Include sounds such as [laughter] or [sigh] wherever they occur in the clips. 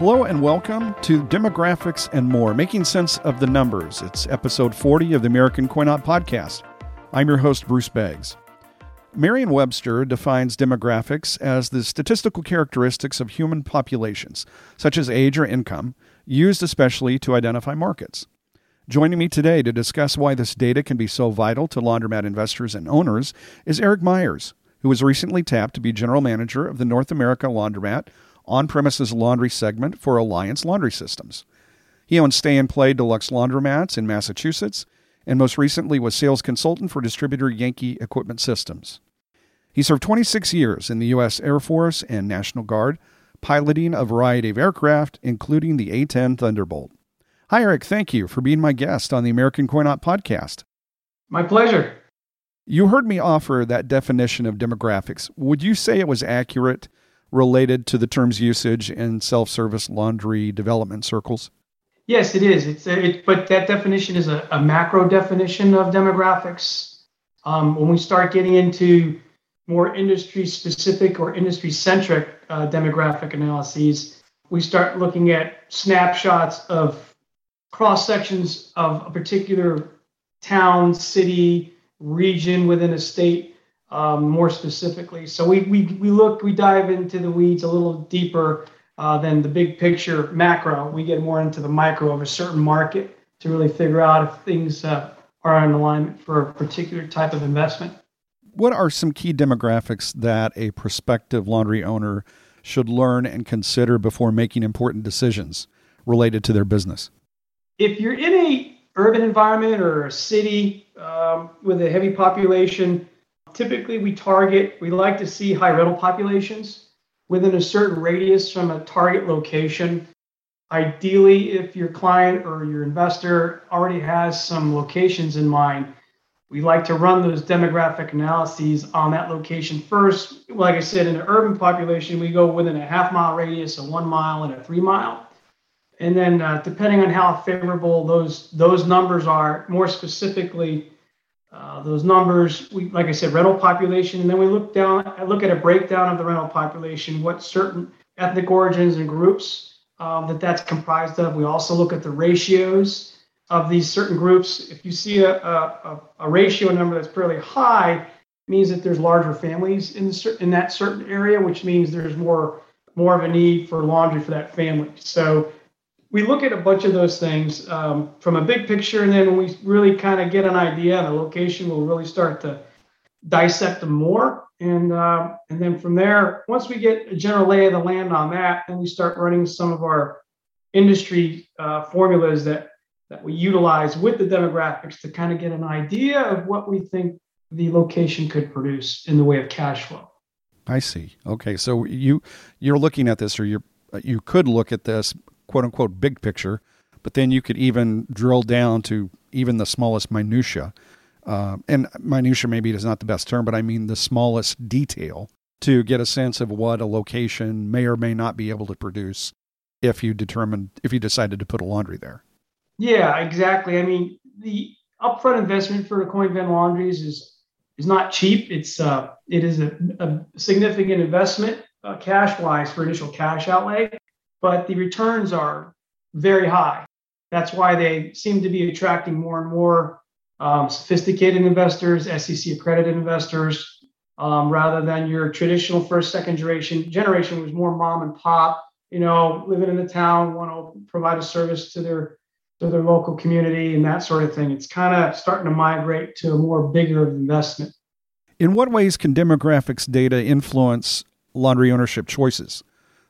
Hello and welcome to Demographics and More, Making Sense of the Numbers. It's episode 40 of the American Coinop podcast. I'm your host, Bruce Beggs. Merriam Webster defines demographics as the statistical characteristics of human populations, such as age or income, used especially to identify markets. Joining me today to discuss why this data can be so vital to laundromat investors and owners is Eric Meyers, who was recently tapped to be general manager of the North America Laundromat on premises laundry segment for Alliance Laundry Systems. He owns Stay and Play Deluxe Laundromats in Massachusetts and most recently was sales consultant for distributor Yankee Equipment Systems. He served 26 years in the U.S. Air Force and National Guard, piloting a variety of aircraft, including the A 10 Thunderbolt. Hi, Eric. Thank you for being my guest on the American Coinop podcast. My pleasure. You heard me offer that definition of demographics. Would you say it was accurate related to the term's usage in self-service laundry development circles? Yes, it is. It's a, it, but that definition is a, a macro definition of demographics. Um, when we start getting into more industry specific or industry centric uh, demographic analyses, we start looking at snapshots of cross sections of a particular town, city, region within a state um, more specifically. So we, we, we look, we dive into the weeds a little deeper uh, than the big picture macro. We get more into the micro of a certain market to really figure out if things uh, are in alignment for a particular type of investment. What are some key demographics that a prospective laundry owner should learn and consider before making important decisions related to their business? If you're in a urban environment or a city um, with a heavy population, Typically, we target, we like to see high rental populations within a certain radius from a target location. Ideally, if your client or your investor already has some locations in mind, we like to run those demographic analyses on that location first. Like I said, in an urban population, we go within a half mile radius, a one mile, and a three mile. And then, uh, depending on how favorable those those numbers are, more specifically, uh, those numbers, we, like I said, rental population, and then we look down, I look at a breakdown of the rental population, what certain ethnic origins and groups um, that that's comprised of. We also look at the ratios of these certain groups. If you see a, a, a ratio number that's fairly high, means that there's larger families in, the, in that certain area, which means there's more more of a need for laundry for that family. So we look at a bunch of those things um, from a big picture, and then when we really kind of get an idea, of the location we'll really start to dissect them more, and uh, and then from there, once we get a general lay of the land on that, then we start running some of our industry uh, formulas that that we utilize with the demographics to kind of get an idea of what we think the location could produce in the way of cash flow. I see. Okay, so you you're looking at this, or you you could look at this quote unquote big picture, but then you could even drill down to even the smallest minutia. Uh, and minutia maybe is not the best term, but I mean the smallest detail to get a sense of what a location may or may not be able to produce if you determined if you decided to put a laundry there. Yeah, exactly. I mean, the upfront investment for the Coin Van laundries is is not cheap. It's uh, it is a, a significant investment uh, cash wise for initial cash outlay but the returns are very high. That's why they seem to be attracting more and more um, sophisticated investors, SEC accredited investors, um, rather than your traditional first, second generation. Generation was more mom and pop, you know, living in the town, want to provide a service to their to their local community and that sort of thing. It's kind of starting to migrate to a more bigger investment. In what ways can demographics data influence laundry ownership choices?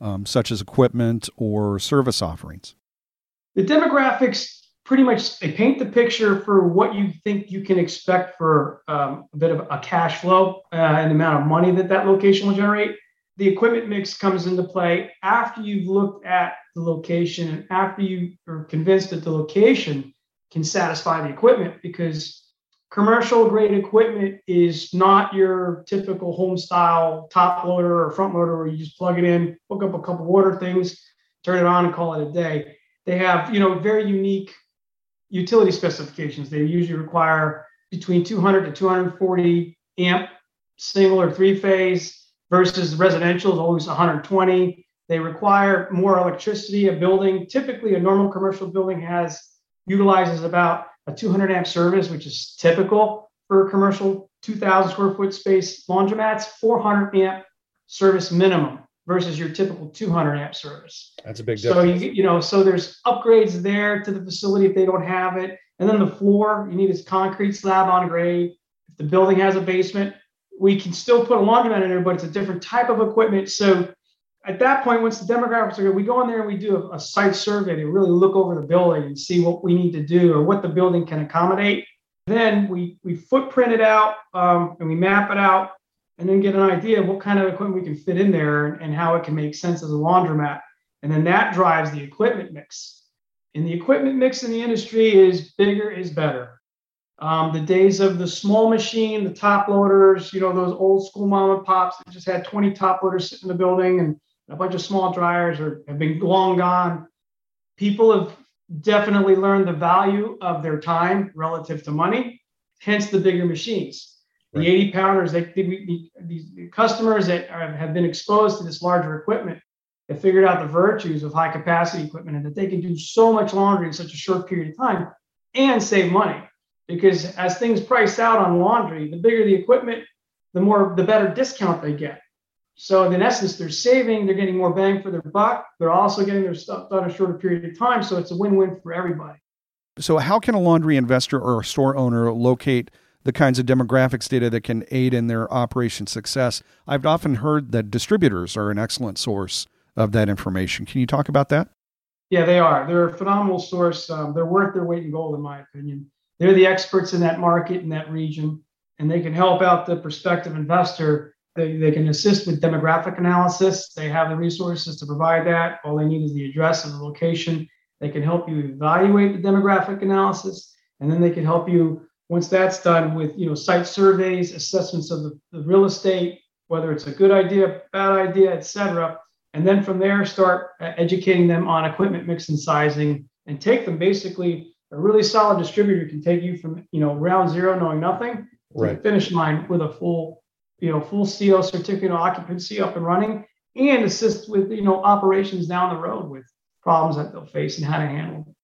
Um, such as equipment or service offerings? The demographics pretty much they paint the picture for what you think you can expect for um, a bit of a cash flow uh, and the amount of money that that location will generate. The equipment mix comes into play after you've looked at the location and after you are convinced that the location can satisfy the equipment because commercial grade equipment is not your typical home style top loader or front loader where you just plug it in, hook up a couple water things, turn it on and call it a day. They have, you know, very unique utility specifications. They usually require between 200 to 240 amp single or three phase versus residential is always 120. They require more electricity. A building, typically a normal commercial building has utilizes about a 200 amp service, which is typical for a commercial 2,000 square foot space. Laundromats, 400 amp service minimum versus your typical 200 amp service. That's a big difference. So you, you know, so there's upgrades there to the facility if they don't have it. And then the floor, you need this concrete slab on grade. If the building has a basement, we can still put a laundromat in there, but it's a different type of equipment. So at that point, once the demographics are good, we go in there and we do a, a, site survey to really look over the building and see what we need to do or what the building can accommodate. Then we we footprint it out um, and we map it out and then get an idea of what kind of equipment we can fit in there and, and how it can make sense as a laundromat. And then that drives the equipment mix. And the equipment mix in the industry is bigger is better. Um, the days of the small machine, the top loaders, you know, those old school mom and pops that just had 20 top loaders sitting in the building and a bunch of small dryers are, have been long gone. People have definitely learned the value of their time relative to money, hence the bigger machines. Right. The 80 pounders, they, they, these customers that are, have been exposed to this larger equipment have figured out the virtues of high capacity equipment and that they can do so much laundry in such a short period of time and save money. Because as things price out on laundry, the bigger the equipment, the more the better discount they get. So in essence, they're saving, they're getting more bang for their buck. They're also getting their stuff done in a shorter period of time. So it's a win-win for everybody. So how can a laundry investor or a store owner locate the kinds of demographics data that can aid in their operation success? I've often heard that distributors are an excellent source of that information. Can you talk about that? Yeah, they are. They're a phenomenal source. Um, they're worth their weight in gold, in my opinion. They're the experts in that market, in that region, and they can help out the prospective investor they, they can assist with demographic analysis. They have the resources to provide that. All they need is the address and the location. They can help you evaluate the demographic analysis, and then they can help you once that's done with you know site surveys, assessments of the, the real estate, whether it's a good idea, bad idea, etc. And then from there, start uh, educating them on equipment mix and sizing, and take them basically. A really solid distributor can take you from you know round zero, knowing nothing, right. to finish line with a full you know, full CO certificate of occupancy up and running and assist with, you know, operations down the road with problems that they'll face and how to handle them.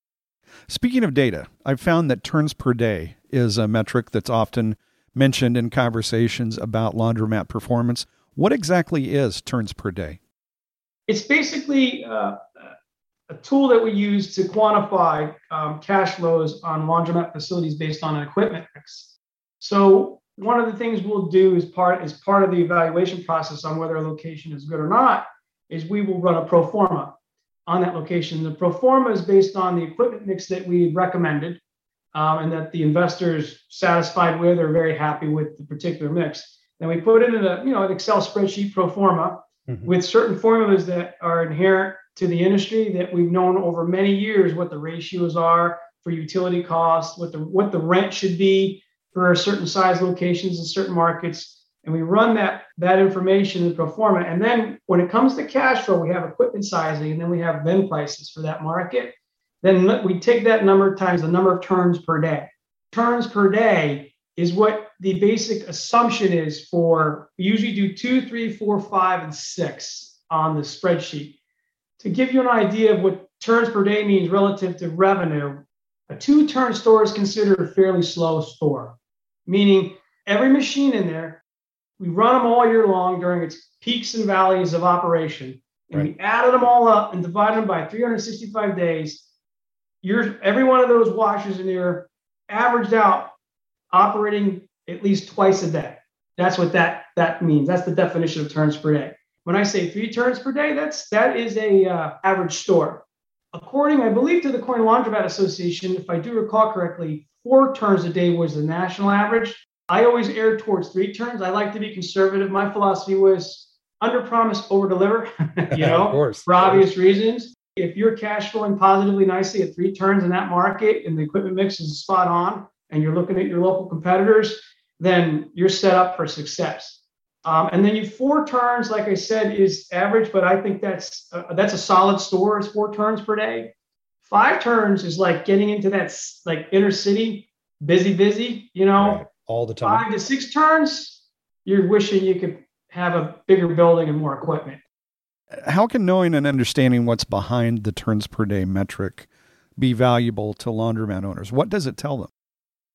Speaking of data, I've found that turns per day is a metric that's often mentioned in conversations about laundromat performance. What exactly is turns per day? It's basically uh, a tool that we use to quantify um, cash flows on laundromat facilities based on an equipment mix. So one of the things we'll do as part as part of the evaluation process on whether a location is good or not is we will run a pro forma on that location. The pro forma is based on the equipment mix that we recommended um, and that the investors satisfied with or very happy with the particular mix. Then we put it in a you know an Excel spreadsheet pro forma mm-hmm. with certain formulas that are inherent to the industry that we've known over many years what the ratios are for utility costs, what the what the rent should be for certain size locations in certain markets. And we run that, that information in forma. And then when it comes to cash flow, we have equipment sizing and then we have then prices for that market. Then we take that number times the number of turns per day. Turns per day is what the basic assumption is for we usually do two, three, four, five, and six on the spreadsheet. To give you an idea of what turns per day means relative to revenue, a two turn store is considered a fairly slow store meaning every machine in there, we run them all year long during its peaks and valleys of operation. And right. we added them all up and divided them by 365 days. You're, every one of those washers in there averaged out operating at least twice a day. That's what that, that means. That's the definition of turns per day. When I say three turns per day, that's that is a uh, average store. According, I believe, to the Coin Laundromat Association, if I do recall correctly, four turns a day was the national average. I always erred towards three turns. I like to be conservative. My philosophy was under promise, over deliver, [laughs] you [laughs] know, course, for obvious reasons. If you're cash flowing positively nicely at three turns in that market and the equipment mix is spot on and you're looking at your local competitors, then you're set up for success. Um, and then you four turns, like I said, is average, but I think that's uh, that's a solid store. Is four turns per day. Five turns is like getting into that like inner city, busy, busy, you know, right. all the time. Five to six turns, you're wishing you could have a bigger building and more equipment. How can knowing and understanding what's behind the turns per day metric be valuable to laundromat owners? What does it tell them?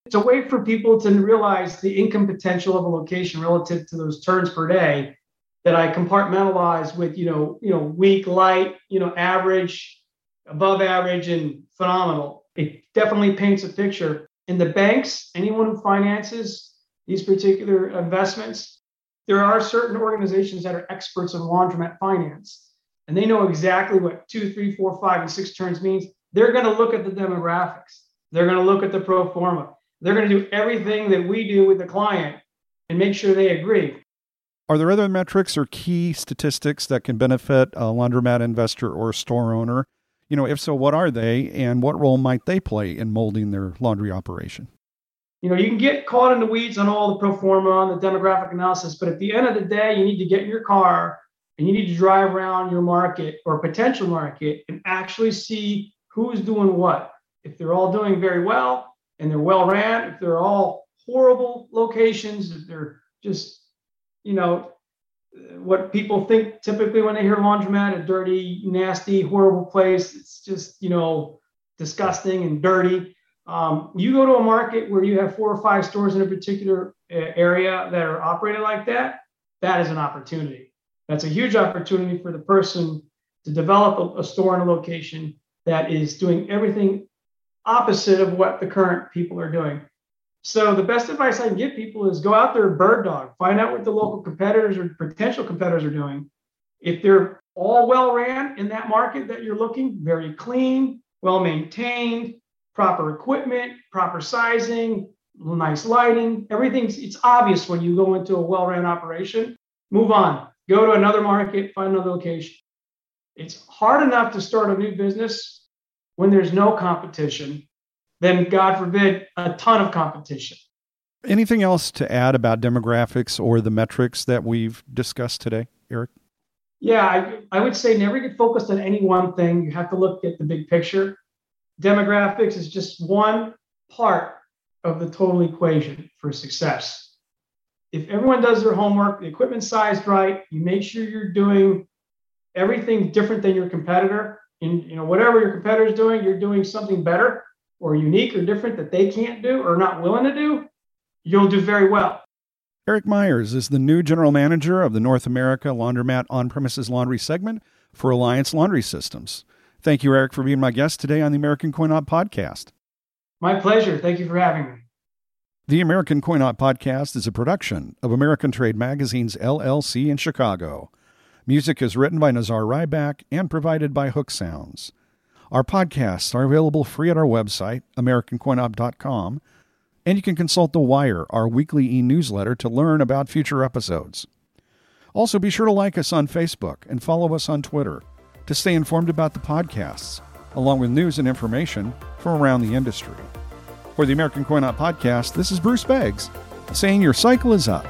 It's a way for people to realize the income potential of a location relative to those turns per day that I compartmentalize with, you know, you know, weak, light, you know, average, above average, and phenomenal. It definitely paints a picture. And the banks, anyone who finances these particular investments, there are certain organizations that are experts in laundromat finance, and they know exactly what two, three, four, five, and six turns means. They're going to look at the demographics. They're going to look at the pro forma. They're going to do everything that we do with the client and make sure they agree. Are there other metrics or key statistics that can benefit a laundromat investor or store owner? You know, if so, what are they and what role might they play in molding their laundry operation? You know, you can get caught in the weeds on all the pro forma, on the demographic analysis, but at the end of the day, you need to get in your car and you need to drive around your market or potential market and actually see who's doing what. If they're all doing very well and they're well ran, if they're all horrible locations, if they're just you know, what people think typically when they hear laundromat, a dirty, nasty, horrible place. It's just, you know, disgusting and dirty. Um, you go to a market where you have four or five stores in a particular uh, area that are operated like that, that is an opportunity. That's a huge opportunity for the person to develop a, a store in a location that is doing everything opposite of what the current people are doing. So the best advice I can give people is go out there and bird dog, find out what the local competitors or potential competitors are doing. If they're all well ran in that market that you're looking, very clean, well maintained, proper equipment, proper sizing, nice lighting, everything's it's obvious when you go into a well ran operation. Move on, go to another market, find another location. It's hard enough to start a new business when there's no competition then God forbid, a ton of competition. Anything else to add about demographics or the metrics that we've discussed today, Eric? Yeah, I, I would say never get focused on any one thing. You have to look at the big picture. Demographics is just one part of the total equation for success. If everyone does their homework, the equipment sized right, you make sure you're doing everything different than your competitor. And you know, whatever your competitor is doing, you're doing something better or unique or different that they can't do or not willing to do, you'll do very well. Eric Meyers is the new general manager of the North America Laundromat on premises laundry segment for Alliance Laundry Systems. Thank you, Eric, for being my guest today on the American Coin Op podcast. My pleasure. Thank you for having me. The American Coin Op podcast is a production of American Trade Magazines LLC in Chicago. Music is written by Nazar Rybak and provided by Hook Sounds. Our podcasts are available free at our website, AmericanCoinOp.com, and you can consult The Wire, our weekly e newsletter, to learn about future episodes. Also, be sure to like us on Facebook and follow us on Twitter to stay informed about the podcasts, along with news and information from around the industry. For the American Coin Op podcast, this is Bruce Beggs saying your cycle is up.